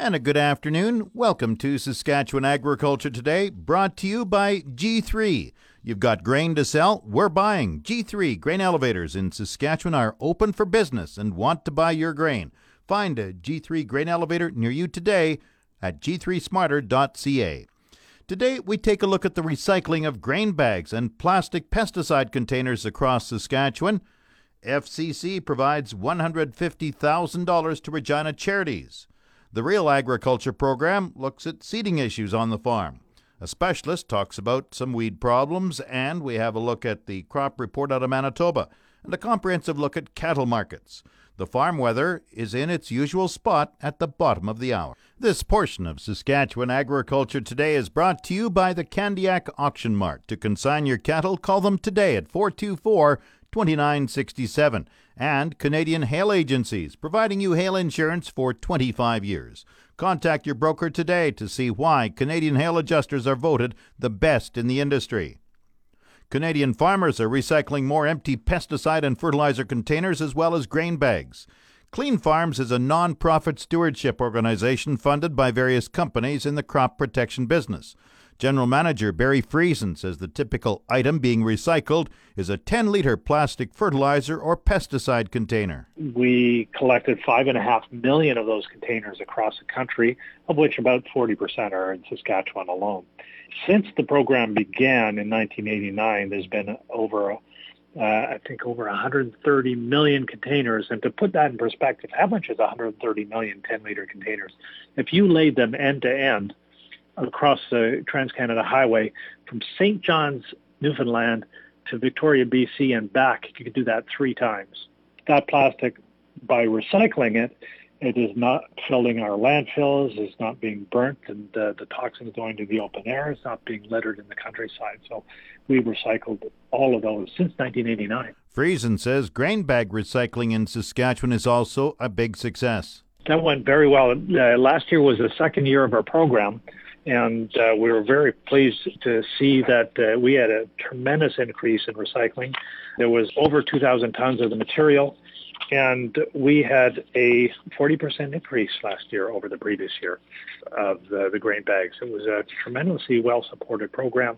And a good afternoon. Welcome to Saskatchewan Agriculture Today, brought to you by G3. You've got grain to sell? We're buying. G3 grain elevators in Saskatchewan are open for business and want to buy your grain. Find a G3 grain elevator near you today at g3smarter.ca. Today, we take a look at the recycling of grain bags and plastic pesticide containers across Saskatchewan. FCC provides $150,000 to Regina charities. The Real Agriculture program looks at seeding issues on the farm. A specialist talks about some weed problems, and we have a look at the crop report out of Manitoba and a comprehensive look at cattle markets. The farm weather is in its usual spot at the bottom of the hour. This portion of Saskatchewan Agriculture Today is brought to you by the Candiac Auction Mart. To consign your cattle, call them today at 424 2967 and Canadian Hail Agencies, providing you hail insurance for 25 years. Contact your broker today to see why Canadian Hail Adjusters are voted the best in the industry. Canadian farmers are recycling more empty pesticide and fertilizer containers as well as grain bags. Clean Farms is a non-profit stewardship organization funded by various companies in the crop protection business. General Manager Barry Friesen says the typical item being recycled is a 10 liter plastic fertilizer or pesticide container. We collected five and a half million of those containers across the country, of which about 40% are in Saskatchewan alone. Since the program began in 1989, there's been over uh, I think over 130 million containers. And to put that in perspective, how much is 130 million 10 liter containers? If you laid them end to end, across the Trans Canada Highway from St. John's, Newfoundland to Victoria, BC, and back. You could do that three times. That plastic, by recycling it, it is not filling our landfills, it's not being burnt, and uh, the toxins going to the open air, it's not being littered in the countryside. So we've recycled all of those since 1989. Friesen says grain bag recycling in Saskatchewan is also a big success. That went very well. Uh, last year was the second year of our program and uh, we were very pleased to see that uh, we had a tremendous increase in recycling. There was over 2,000 tons of the material, and we had a 40% increase last year over the previous year of the, the grain bags. It was a tremendously well supported program,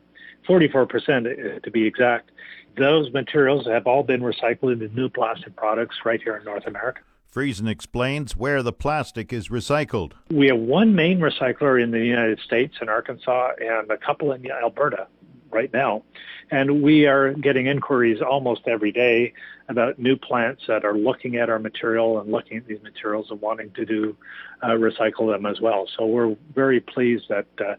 44% uh, to be exact. Those materials have all been recycled into new plastic products right here in North America. Friesen explains where the plastic is recycled. We have one main recycler in the United States in Arkansas and a couple in Alberta right now. And we are getting inquiries almost every day about new plants that are looking at our material and looking at these materials and wanting to do uh, recycle them as well. So we're very pleased that uh,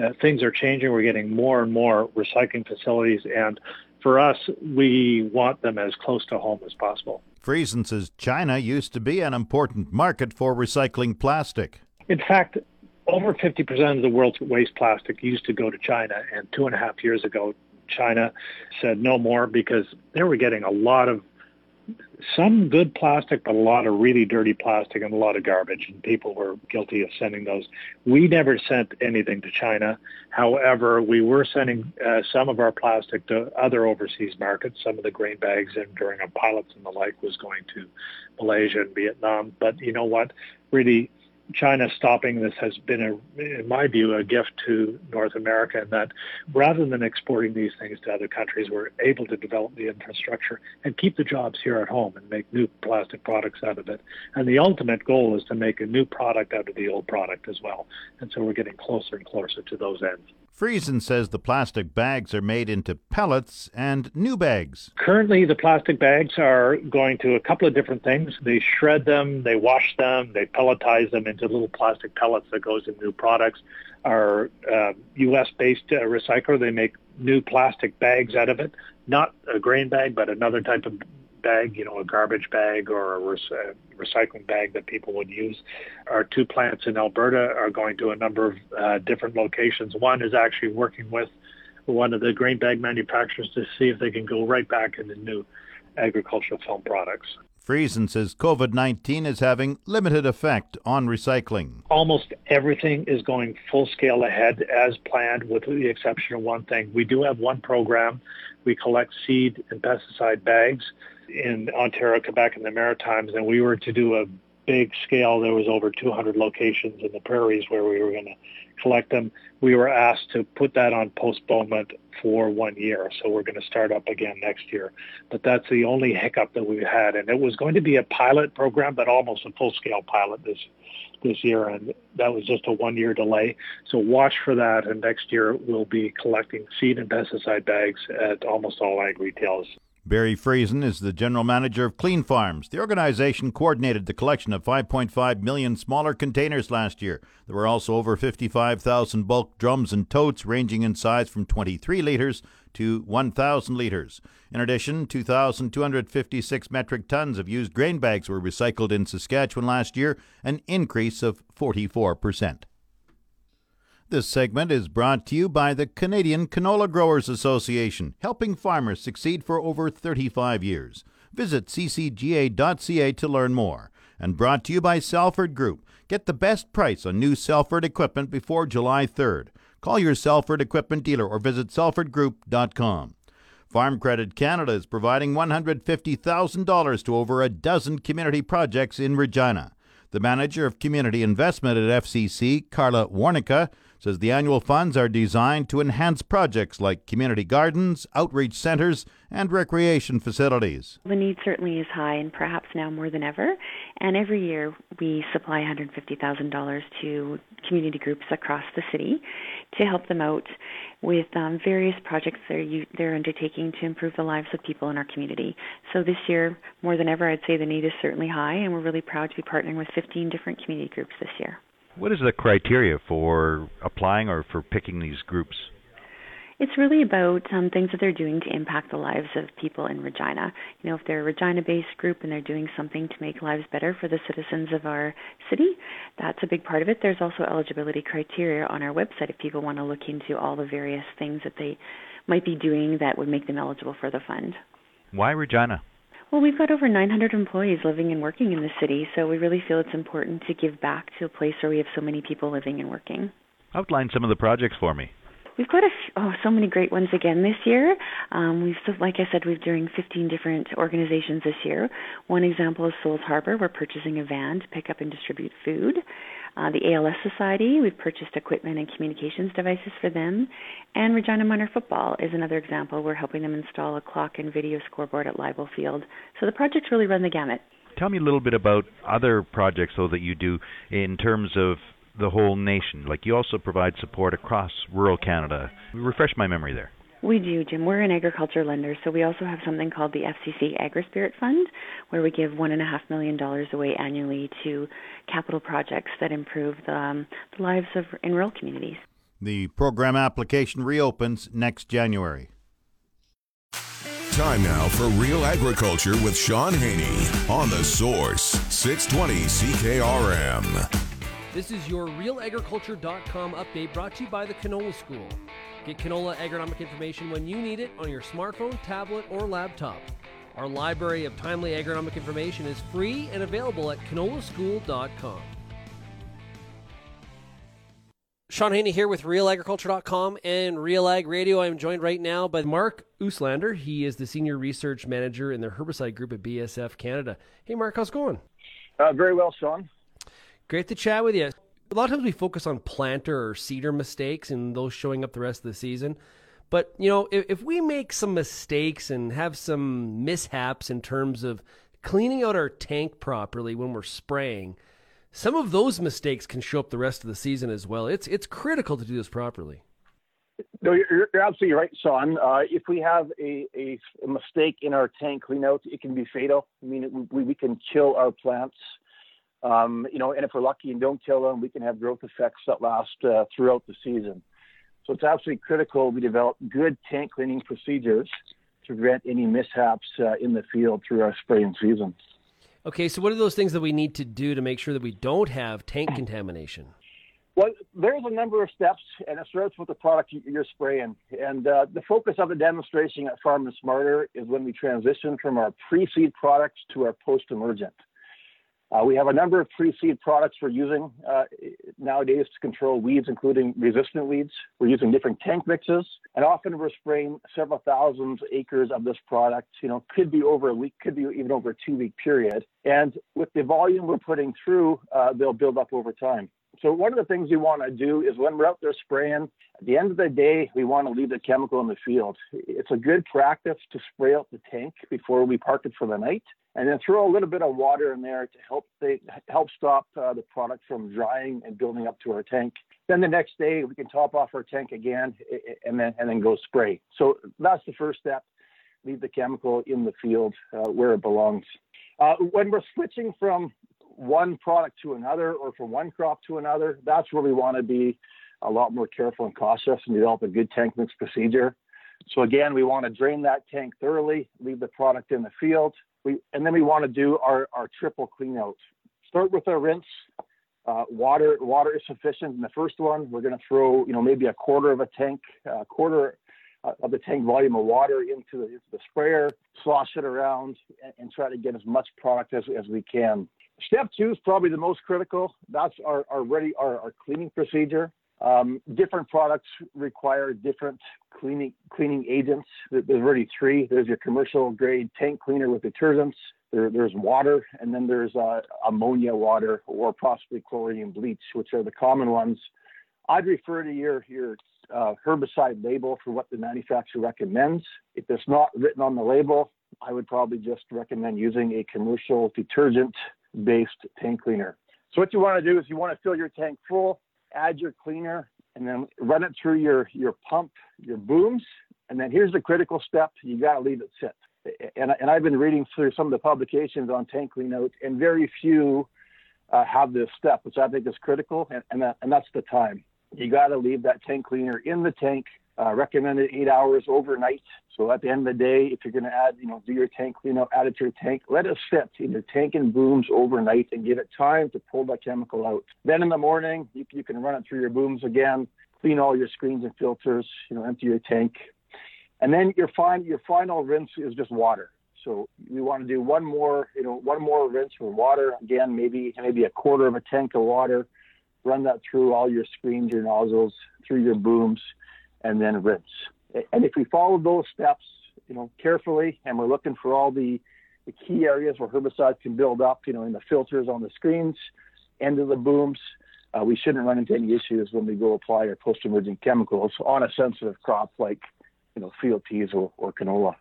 uh, things are changing. We're getting more and more recycling facilities, and for us, we want them as close to home as possible. Friesen says China used to be an important market for recycling plastic. In fact, over 50% of the world's waste plastic used to go to China, and two and a half years ago, China said no more because they were getting a lot of some good plastic, but a lot of really dirty plastic and a lot of garbage, and people were guilty of sending those. We never sent anything to China. However, we were sending uh, some of our plastic to other overseas markets. Some of the grain bags and during our pilots and the like was going to Malaysia and Vietnam. But you know what? Really, China stopping this has been, a, in my view, a gift to North America in that rather than exporting these things to other countries, we're able to develop the infrastructure and keep the jobs here at home and make new plastic products out of it. And the ultimate goal is to make a new product out of the old product as well. And so we're getting closer and closer to those ends. Friesen says the plastic bags are made into pellets and new bags. Currently, the plastic bags are going to a couple of different things. They shred them, they wash them, they pelletize them into little plastic pellets that goes in new products. Our uh, U.S.-based uh, recycler, they make new plastic bags out of it. Not a grain bag, but another type of bag, you know, a garbage bag or a re- recycling bag that people would use. Our two plants in Alberta are going to a number of uh, different locations. One is actually working with one of the grain bag manufacturers to see if they can go right back into new agricultural film products. Friesen says COVID 19 is having limited effect on recycling. Almost everything is going full scale ahead as planned, with the exception of one thing. We do have one program. We collect seed and pesticide bags in Ontario, Quebec, and the Maritimes, and we were to do a big scale. There was over 200 locations in the prairies where we were going to collect them. We were asked to put that on postponement for one year, so we're going to start up again next year. But that's the only hiccup that we've had, and it was going to be a pilot program, but almost a full-scale pilot this this year, and that was just a one-year delay. So watch for that, and next year we'll be collecting seed and pesticide bags at almost all ag retailers. Barry Friesen is the general manager of Clean Farms. The organization coordinated the collection of 5.5 million smaller containers last year. There were also over 55,000 bulk drums and totes ranging in size from 23 litres to 1,000 litres. In addition, 2,256 metric tons of used grain bags were recycled in Saskatchewan last year, an increase of 44 percent. This segment is brought to you by the Canadian Canola Growers Association, helping farmers succeed for over 35 years. Visit ccga.ca to learn more. And brought to you by Salford Group. Get the best price on new Salford equipment before July 3rd. Call your Salford equipment dealer or visit salfordgroup.com. Farm Credit Canada is providing $150,000 to over a dozen community projects in Regina. The manager of community investment at FCC, Carla Warnica, says the annual funds are designed to enhance projects like community gardens, outreach centers, and recreation facilities. The need certainly is high, and perhaps now more than ever. And every year we supply $150,000 to community groups across the city to help them out with um, various projects they're, they're undertaking to improve the lives of people in our community. So this year, more than ever, I'd say the need is certainly high, and we're really proud to be partnering with 15 different community groups this year. What is the criteria for applying or for picking these groups? It's really about um, things that they're doing to impact the lives of people in Regina. You know, if they're a Regina-based group and they're doing something to make lives better for the citizens of our city, that's a big part of it. There's also eligibility criteria on our website if people want to look into all the various things that they might be doing that would make them eligible for the fund. Why Regina? Well, we've got over 900 employees living and working in the city, so we really feel it's important to give back to a place where we have so many people living and working. Outline some of the projects for me. We've got a f- oh so many great ones again this year. Um, we've like I said, we're doing 15 different organizations this year. One example is Souls Harbor. We're purchasing a van to pick up and distribute food. Uh, the ALS Society, we've purchased equipment and communications devices for them. And Regina Minor Football is another example. We're helping them install a clock and video scoreboard at Leibel Field. So the projects really run the gamut. Tell me a little bit about other projects, though, that you do in terms of the whole nation. Like you also provide support across rural Canada. Refresh my memory there. We do, Jim. We're an agriculture lender, so we also have something called the FCC AgriSpirit Fund, where we give one and a half million dollars away annually to capital projects that improve the, um, the lives of in rural communities. The program application reopens next January. Time now for Real Agriculture with Shaun Haney on the Source 620 CKRM. This is your realagriculture.com update brought to you by the Canola School. Get canola agronomic information when you need it on your smartphone, tablet, or laptop. Our library of timely agronomic information is free and available at canolaschool.com. Shaun Haney here with realagriculture.com and Real Ag Radio. I'm joined right now by Mark Oostlander. He is the Senior Research Manager in the Herbicide Group at BASF Canada. Hey, Mark, how's it going? Uh, very well, Shaun. Great to chat with you. A lot of times we focus on planter or seeder mistakes and those showing up the rest of the season. But, you know, if, if we make some mistakes and have some mishaps in terms of cleaning out our tank properly when we're spraying, some of those mistakes can show up the rest of the season as well. It's it's critical to do this properly. No, you're, you're absolutely right, Shaun. Uh, if we have a, a, mistake in our tank cleanout, it can be fatal. I mean, we, we can kill our plants. Um, you know, and if we're lucky and don't kill them, we can have growth effects that last uh, throughout the season. So it's absolutely critical we develop good tank cleaning procedures to prevent any mishaps uh, in the field through our spraying season. Okay, so what are those things that we need to do to make sure that we don't have tank contamination? Well, there's a number of steps, and it starts with the product you're spraying. And uh, the focus of the demonstration at Farming Smarter is when we transition from our pre-seed products to our post-emergent. Uh, we have a number of pre-seed products we're using uh, nowadays to control weeds, including resistant weeds. We're using different tank mixes, and often we're spraying several thousand acres of this product. You know, could be over a week, could be even over a two-week period. And with the volume we're putting through, uh, they'll build up over time. So one of the things we want to do is when we're out there spraying, at the end of the day, we want to leave the chemical in the field. It's a good practice to spray out the tank before we park it for the night, and then throw a little bit of water in there to help they, help stop uh, the product from drying and building up to our tank. Then the next day we can top off our tank again and then and then go spray. So that's the first step. Leave the chemical in the field uh, where it belongs. Uh, when we're switching from one product to another or from one crop to another, that's where we want to be a lot more careful and cautious and develop a good tank mix procedure. So again, we want to drain that tank thoroughly, leave the product in the field, we, and then we want to do our, our triple clean out. Start with our rinse. Uh, water water is sufficient in the first one. We're going to throw you know maybe a quarter of a tank, a quarter uh, of the tank volume of water into the, into the sprayer, slosh it around, and, and, try to get as much product as, as we can. Step two is probably the most critical. That's our, our ready our, our cleaning procedure. Um, different products require different cleaning cleaning agents. There's already three. There's your commercial grade tank cleaner with detergents. There, there's water, and then there's uh, ammonia water or possibly chlorine bleach, which are the common ones. I'd refer to your your uh, herbicide label for what the manufacturer recommends. If it's not written on the label, I would probably just recommend using a commercial detergent based tank cleaner. So what you want to do is you want to fill your tank full, add your cleaner, and then run it through your, your pump, your booms. And then here's the critical step. You got to leave it sit. And, and I've been reading through some of the publications on tank clean out, and very few uh, have this step, which I think is critical, and, and, that, and that's the time. You got to leave that tank cleaner in the tank uh, recommended eight hours overnight. So at the end of the day, if you're going to add, you know, do your tank clean out, add it to your tank, let it sit in your tank and booms overnight and give it time to pull that chemical out. Then in the morning, you, you can run it through your booms again, clean all your screens and filters, you know, empty your tank. And then your, fin- your final rinse is just water. So we want to do one more, you know, one more rinse with water. Again, maybe maybe a quarter of a tank of water. Run that through all your screens, your nozzles, through your booms and then rinse. And if we follow those steps, you know, carefully, and we're looking for all the, the key areas where herbicides can build up, you know, in the filters on the screens, end of the booms, uh, we shouldn't run into any issues when we go apply our post-emergent chemicals on a sensitive crop like, you know, field peas or, or canola.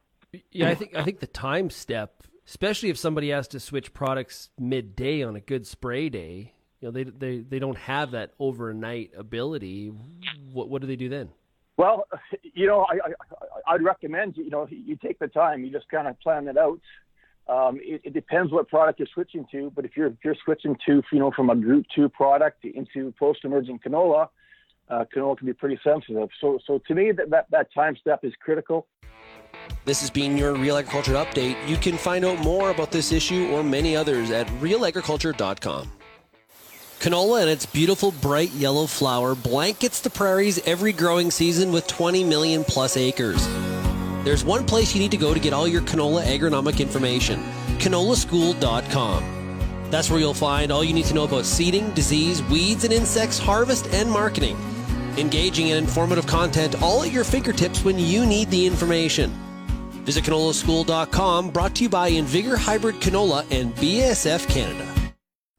Yeah, I think I think the time step, especially if somebody has to switch products midday on a good spray day, you know, they they they don't have that overnight ability. What what do they do then? Well, you know, I, I, I'd recommend, you know, you take the time, you just kind of plan it out. Um, it, it, depends what product you're switching to, but if you're, if you're switching to, you know, from a group two product into post-emergent canola, uh, canola can be pretty sensitive. So, so to me, that, that, that time step is critical. This has been your Real Agriculture Update. You can find out more about this issue or many others at realagriculture.com. Canola and its beautiful bright yellow flower blankets the prairies every growing season with 20 million plus acres. There's one place you need to go to get all your canola agronomic information canolaschool.com. That's where you'll find all you need to know about seeding, disease, weeds, and insects, harvest, and marketing. Engaging and informative content all at your fingertips when you need the information. Visit canolaschool.com, brought to you by Invigor Hybrid Canola and BASF Canada.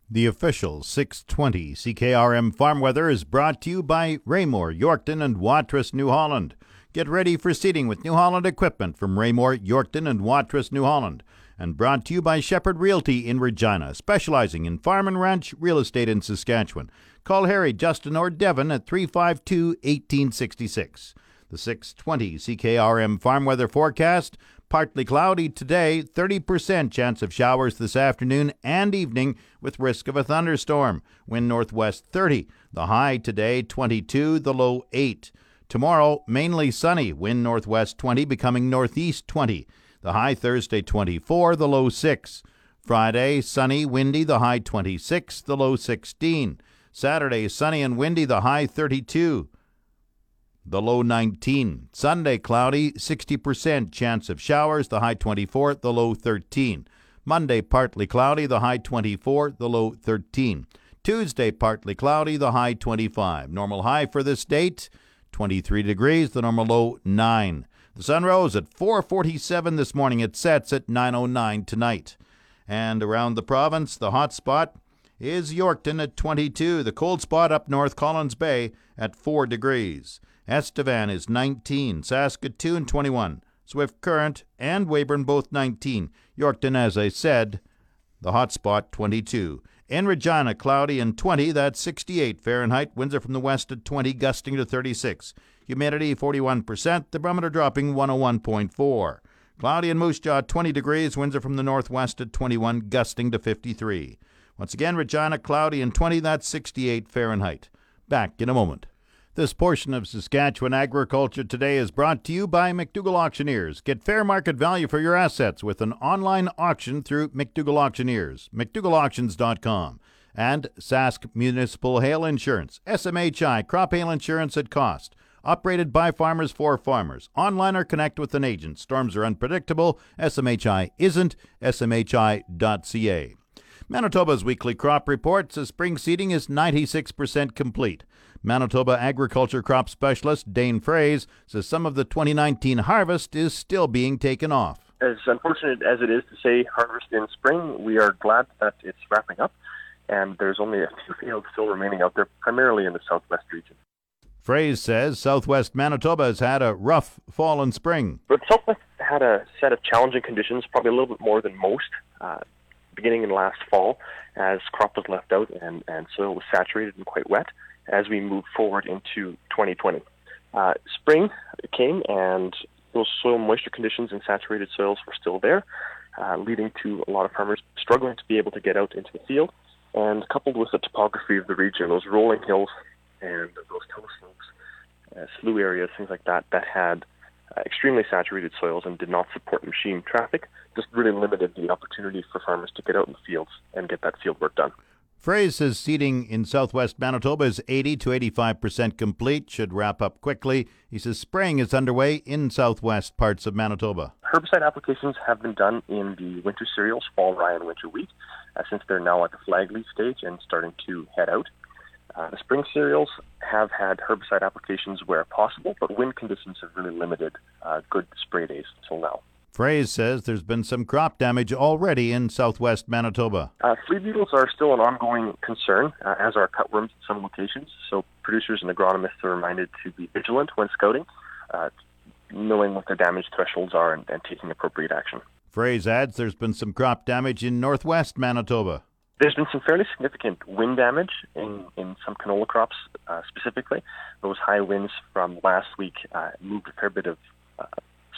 The official 620 CKRM Farm Weather is brought to you by Raymore, Yorkton, and Watrous, New Holland. Get ready for seeding with New Holland equipment from Raymore, Yorkton, and Watrous, New Holland. And brought to you by Shepherd Realty in Regina, specializing in farm and ranch real estate in Saskatchewan. Call Harry, Justin, or Devin at 352 1866. The 620 CKRM Farm Weather Forecast Partly cloudy today, 30% chance of showers this afternoon and evening with risk of a thunderstorm. Wind northwest 30. The high today 22, the low 8. Tomorrow, mainly sunny, wind northwest 20 becoming northeast 20. The high Thursday 24, the low 6. Friday, sunny, windy, the high 26, the low 16. Saturday, sunny and windy, the high 32 the low 19. Sunday, cloudy, 60% chance of showers, the high 24, the low 13. Monday, partly cloudy, the high 24, the low 13. Tuesday, partly cloudy, the high 25. Normal high for this date, 23 degrees, the normal low 9. The sun rose at 4:47 this morning. It sets at 9:09 tonight. And around the province, the hot spot is Yorkton at 22. The cold spot up north Collins Bay at 4 degrees. Estevan is 19. Saskatoon 21. Swift Current and Weyburn both 19. Yorkton, as I said, the hot spot 22. In Regina, cloudy and 20, that's 68 Fahrenheit. Winds are from the west at 20, gusting to 36. Humidity 41%, the barometer dropping 101.4. Cloudy in Moose Jaw, 20 degrees. Winds are from the northwest at 21, gusting to 53. Once again, Regina, cloudy and 20, that's 68 Fahrenheit. Back in a moment. This portion of Saskatchewan Agriculture Today is brought to you by McDougall Auctioneers. Get fair market value for your assets with an online auction through McDougall Auctioneers, McDougallAuctions.com, and Sask Municipal Hail Insurance, SMHI Crop Hail Insurance at cost. Operated by farmers for farmers. Online or connect with an agent. Storms are unpredictable. SMHI isn't. SMHI.ca. Manitoba's weekly crop report says spring seeding is 96% complete. Manitoba agriculture crop specialist Dane Froese says some of the 2019 harvest is still being taken off. As unfortunate as it is to say harvest in spring, we are glad that it's wrapping up, and there's only a few fields still remaining out there, primarily in the southwest region. Froese says southwest Manitoba has had a rough fall and spring. But southwest had a set of challenging conditions, probably a little bit more than most. Uh, beginning in last fall, as crop was left out and, and soil was saturated and quite wet as we moved forward into 2020. Uh, spring came and those soil moisture conditions and saturated soils were still there, uh, leading to a lot of farmers struggling to be able to get out into the field. And coupled with the topography of the region, those rolling hills and those telescopes, uh, slough areas, things like that, that had uh, extremely saturated soils and did not support machine traffic, just really limited the opportunity for farmers to get out in the fields and get that field work done. Froese says seeding in southwest Manitoba is 80 to 85% complete, should wrap up quickly. He says spraying is underway in southwest parts of Manitoba. Herbicide applications have been done in the winter cereals, fall rye and winter wheat, uh, since they're now at the flag leaf stage and starting to head out. Uh, the spring cereals have had herbicide applications where possible, but wind conditions have really limited uh, good spray days until now. Froese says there's been some crop damage already in southwest Manitoba. Uh, flea beetles are still an ongoing concern, uh, as are cutworms at some locations. So producers and agronomists are reminded to be vigilant when scouting, uh, knowing what their damage thresholds are and, and taking appropriate action. Froese adds there's been some crop damage in northwest Manitoba. There's been some fairly significant wind damage in, in some canola crops uh, specifically. Those high winds from last week uh, moved a fair bit of uh,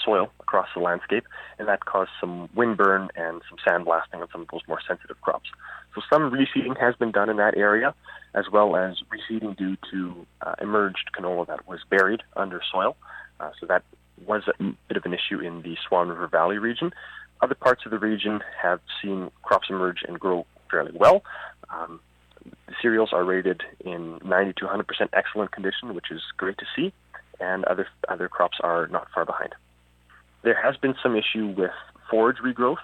soil across the landscape, and that caused some wind burn and some sandblasting on some of those more sensitive crops. So some reseeding has been done in that area, as well as reseeding due to uh, emerged canola that was buried under soil. Uh, so that was a bit of an issue in the Swan River Valley region. Other parts of the region have seen crops emerge and grow fairly well. Um, the cereals are rated in 90 to 100% excellent condition, which is great to see, and other other crops are not far behind. There has been some issue with forage regrowth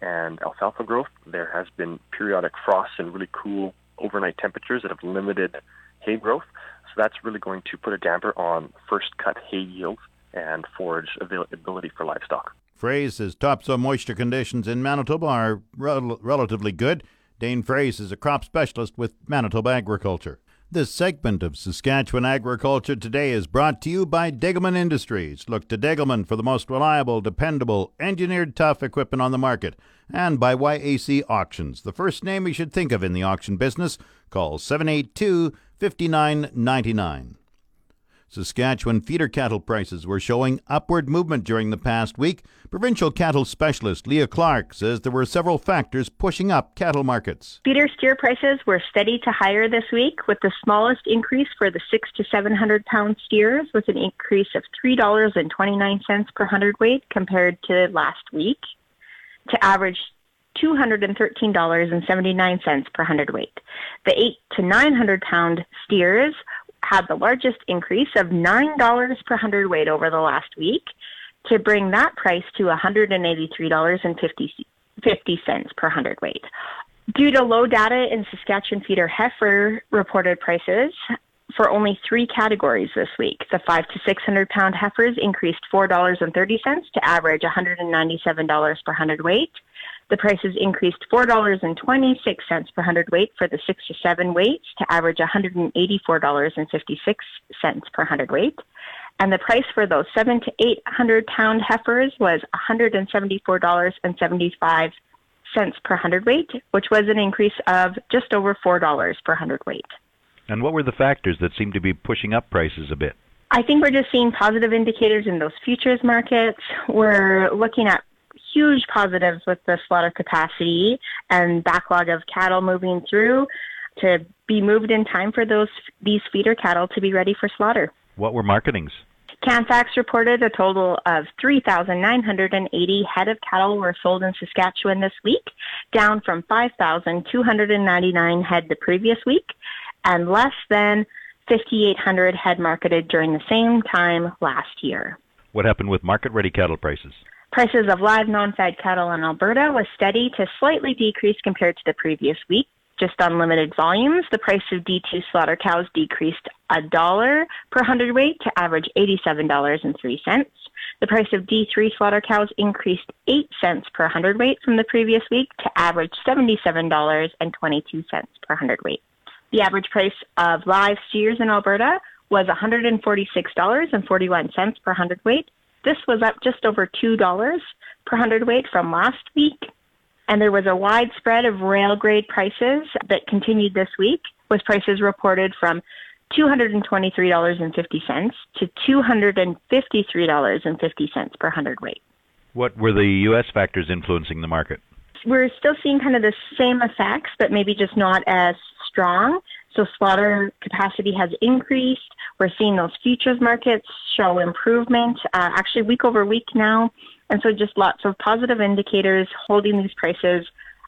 and alfalfa growth. There has been periodic frosts and really cool overnight temperatures that have limited hay growth. So that's really going to put a damper on first cut hay yields and forage availability for livestock. Froese says topsoil moisture conditions in Manitoba are rel- relatively good. Dane Froese is a crop specialist with Manitoba Agriculture. This segment of Saskatchewan Agriculture Today is brought to you by Degelman Industries. Look to Degelman for the most reliable, dependable, engineered tough equipment on the market. And by YAC Auctions, the first name you should think of in the auction business. Call 782 5999. Saskatchewan feeder cattle prices were showing upward movement during the past week. Provincial cattle specialist Leah Clark says there were several factors pushing up cattle markets. Feeder steer prices were steady to higher this week, with the smallest increase for the six to seven hundred pound steers, with an increase of three dollars and twenty nine cents per hundredweight compared to last week, to average $213.79 per hundredweight. The 8 to 900 pound steers had the largest increase of $9 per hundredweight over the last week to bring that price to $183.50 per hundredweight. Due to low data in Saskatchewan feeder heifer reported prices, for only three categories this week. The 5 to 600 pound heifers increased $4.30 to average $197 per hundredweight. The prices increased $4.26 per hundredweight for the 6 to 7 weights to average $184.56 per hundredweight. And the price for those 7 to 800 pound heifers was $174.75 per hundredweight, which was an increase of just over $4 per hundredweight. And what were the factors that seemed to be pushing up prices a bit? I think we're just seeing positive indicators in those futures markets. We're looking at huge positives with the slaughter capacity and backlog of cattle moving through to be moved in time for those these feeder cattle to be ready for slaughter. What were marketings? Canfax reported a total of 3,980 head of cattle were sold in Saskatchewan this week, down from 5,299 head the previous week and less than 5,800 head marketed during the same time last year. What happened with market ready cattle prices? Prices of live non-fed cattle in Alberta was steady to slightly decreased compared to the previous week. Just on limited volumes, the price of D2 slaughter cows decreased a dollar per hundredweight to average $87.03. The price of D3 slaughter cows increased 8 cents per hundredweight from the previous week to average $77.22 per hundredweight. The average price of live steers in Alberta was $146.41 per hundredweight. This was up just over $2 per hundredweight from last week. And there was a wide spread of rail grade prices that continued this week, with prices reported from $223.50 to $253.50 per hundredweight. What were the U.S. factors influencing the market? We're still seeing kind of the same effects, but maybe just not as strong. So slaughter capacity has increased. We're seeing those futures markets show improvement, uh, actually week over week now. And so just lots of positive indicators holding these prices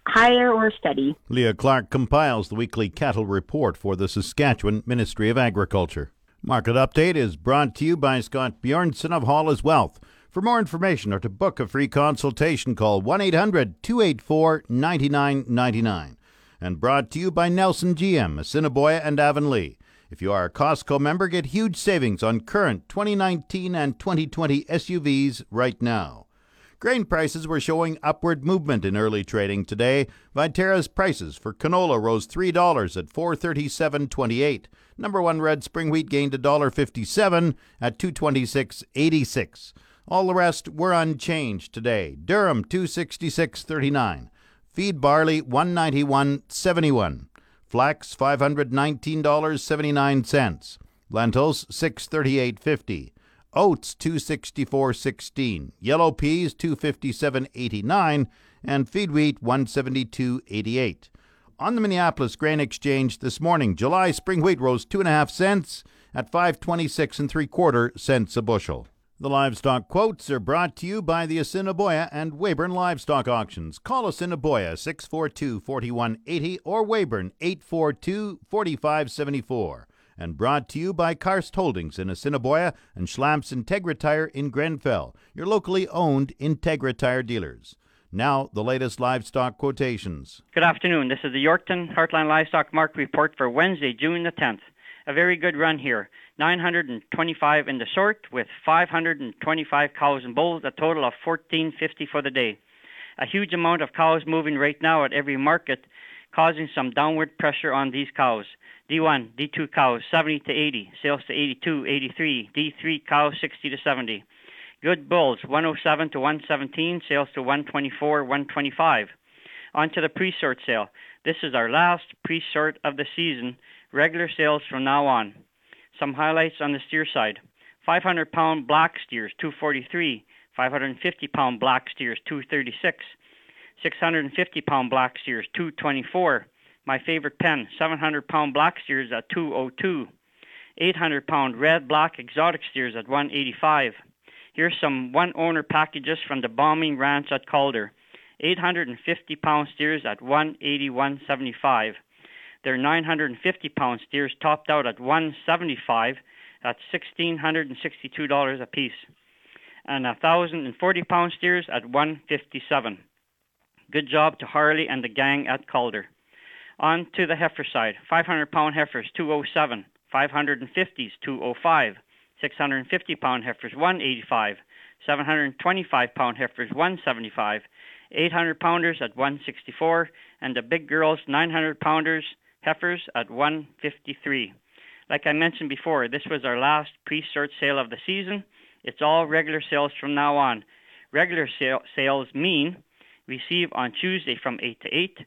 higher or steady. Leah Clark compiles the weekly cattle report for the Saskatchewan Ministry of Agriculture. Market Update is brought to you by Scott Bjornson of Hall Wealth. For more information or to book a free consultation, call 1 800 284 9999 and brought to you by Nelson GM, Assiniboia and Avonlea. If you are a Costco member, get huge savings on current 2019 and 2020 SUVs right now. Grain prices were showing upward movement in early trading today. Viterra's prices for canola rose $3 at 437.28. Number 1 red spring wheat gained $1.57 at 226.86. All the rest were unchanged today. Durum 266.39. Feed barley 191.71. Flax $519.79. Lentils 638.50. Oats 264.16. Yellow peas 257.89 and feed wheat 172.88. On the Minneapolis Grain Exchange this morning, July spring wheat rose two and a half cents at 526 and three quarter cents a bushel. The livestock quotes are brought to you by the Assiniboia and Weyburn Livestock Auctions. Call Assiniboia 642 4180 or Weyburn 842 4574. And brought to you by Karst Holdings in Assiniboia and Schlamps Integra Tire in Grenfell, your locally owned Integra Tire dealers. Now, the latest livestock quotations. Good afternoon. This is the Yorkton Heartland Livestock Market Report for Wednesday, June the 10th. A very good run here. 925 in the sort with 525 cows and bulls, a total of 1450 for the day. A huge amount of cows moving right now at every market, causing some downward pressure on these cows. D1, D2 cows 70 to 80, sales to 82, 83, D3 cows 60 to 70. Good bulls 107 to 117, sales to 124, 125. On to the pre-sort sale. This is our last pre-sort of the season. Regular sales from now on. Some highlights on the steer side 500 pound black steers 243, 550 pound black steers 236, 650 pound black steers 224. My favorite pen 700 pound black steers at 202, 800 pound red black exotic steers at 185. Here's some one owner packages from the bombing ranch at Calder 850 pound steers at 181.75. Their 950 pound steers topped out at 175 at $1,662 a piece, and 1,040 pound steers at 157. Good job to Harley and the gang at Calder. On to the heifer side. 500 pound heifers 207, 550s 205, 650 pound heifers 185, 725 pound heifers 175, 800 pounders at 164, and the big girls 900 pounders heifers at 153. Like I mentioned before, this was our last pre-sort sale of the season. It's all regular sales from now on. Regular sale- sales mean receive on Tuesday from 8 to 8.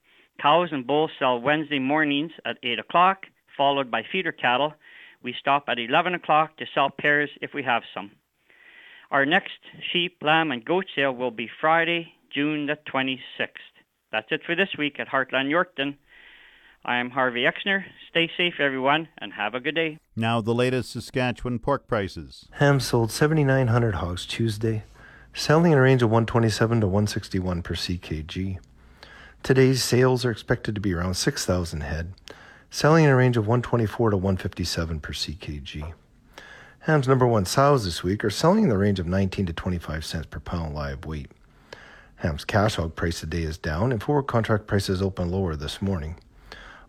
Cows and bulls sell Wednesday mornings at 8 o'clock, followed by feeder cattle. We stop at 11 o'clock to sell pairs if we have some. Our next sheep, lamb, and goat sale will be Friday, June the 26th. That's it for this week at Heartland Yorkton. I am Harvey Exner. Stay safe, everyone, and have a good day. Now, the latest Saskatchewan pork prices. Ham sold 7,900 hogs Tuesday, selling in a range of 127 to 161 per CKG. Today's sales are expected to be around 6,000 head, selling in a range of 124 to 157 per CKG. Ham's number one sows this week are selling in the range of 19 to 25 cents per pound live weight. Ham's cash hog price today is down, and forward contract prices open lower this morning.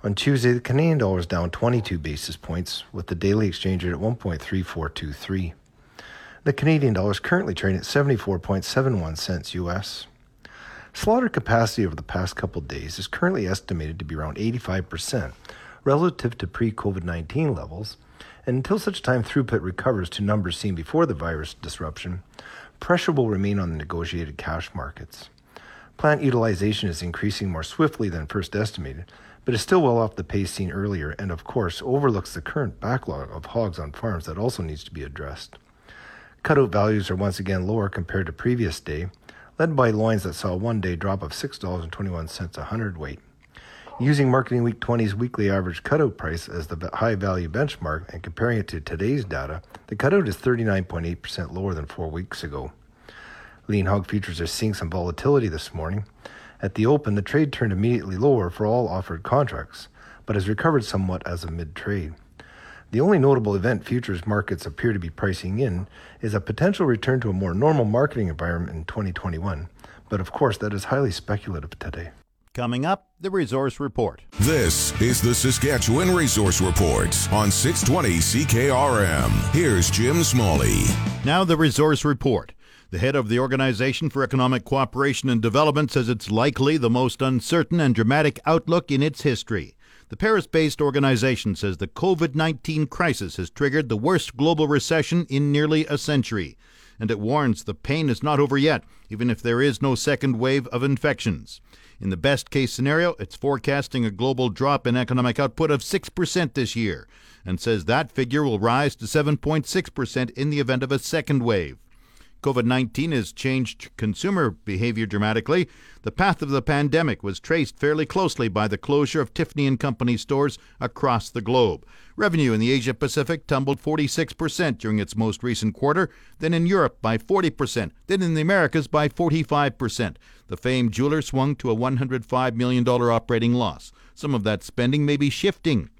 On Tuesday, the Canadian dollar was down 22 basis points, with the daily exchange rate at 1.3423. The Canadian dollar is currently trading at 74.71 cents US. Slaughter capacity over the past couple days is currently estimated to be around 85% relative to pre COVID 19 levels, and until such time throughput recovers to numbers seen before the virus disruption, pressure will remain on the negotiated cash markets. Plant utilization is increasing more swiftly than first estimated, but is still well off the pace seen earlier and, of course, overlooks the current backlog of hogs on farms that also needs to be addressed. Cutout values are once again lower compared to previous day, led by loins that saw a one day drop of $6.21 a hundredweight. Using Marketing Week 20's weekly average cutout price as the high value benchmark and comparing it to today's data, the cutout is 39.8% lower than four weeks ago. Lean hog futures are seeing some volatility this morning. At the open, the trade turned immediately lower for all offered contracts, but has recovered somewhat as of mid trade. The only notable event futures markets appear to be pricing in is a potential return to a more normal marketing environment in 2021, but of course that is highly speculative today. Coming up, the Resource Report. This is the Saskatchewan Resource Report on 620 CKRM. Here's Jim Smalley. Now, the Resource Report. The head of the Organization for Economic Cooperation and Development says it's likely the most uncertain and dramatic outlook in its history. The Paris based organization says the COVID 19 crisis has triggered the worst global recession in nearly a century. And it warns the pain is not over yet, even if there is no second wave of infections. In the best case scenario, it's forecasting a global drop in economic output of 6% this year, and says that figure will rise to 7.6% in the event of a second wave. COVID 19 has changed consumer behavior dramatically. The path of the pandemic was traced fairly closely by the closure of Tiffany and Company stores across the globe. Revenue in the Asia Pacific tumbled 46% during its most recent quarter, then in Europe by 40%, then in the Americas by 45%. The famed jeweler swung to a $105 million operating loss. Some of that spending may be shifting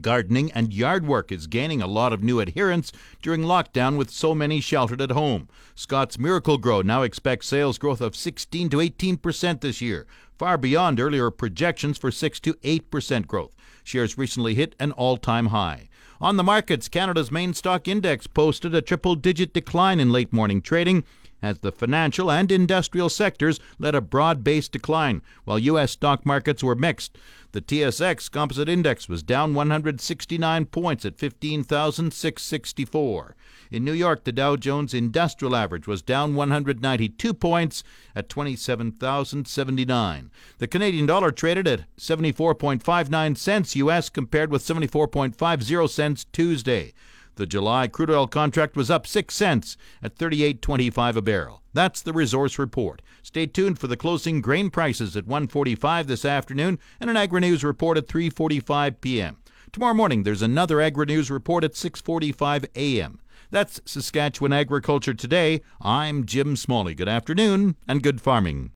Gardening and yard work is gaining a lot of new adherents during lockdown with so many sheltered at home. Scotts Miracle-Gro now expects sales growth of 16 to 18 percent this year, far beyond earlier projections for 6 to 8 percent growth. Shares recently hit an all-time high. On the markets, Canada's main stock index posted a triple-digit decline in late morning trading as the financial and industrial sectors led a broad based decline, while U.S. stock markets were mixed. The TSX Composite Index was down 169 points at 15,664. In New York, the Dow Jones Industrial Average was down 192 points at 27,079. The Canadian dollar traded at 74.59 cents US compared with 74.50 cents Tuesday. The July crude oil contract was up 6 cents at 38.25 a barrel. That's the resource report. Stay tuned for the closing grain prices at 1:45 this afternoon and an Agri News report at 3:45 p.m. Tomorrow morning there's another Agri News report at 6:45 a.m. That's Saskatchewan Agriculture Today. I'm Jim Smalley. Good afternoon and good farming.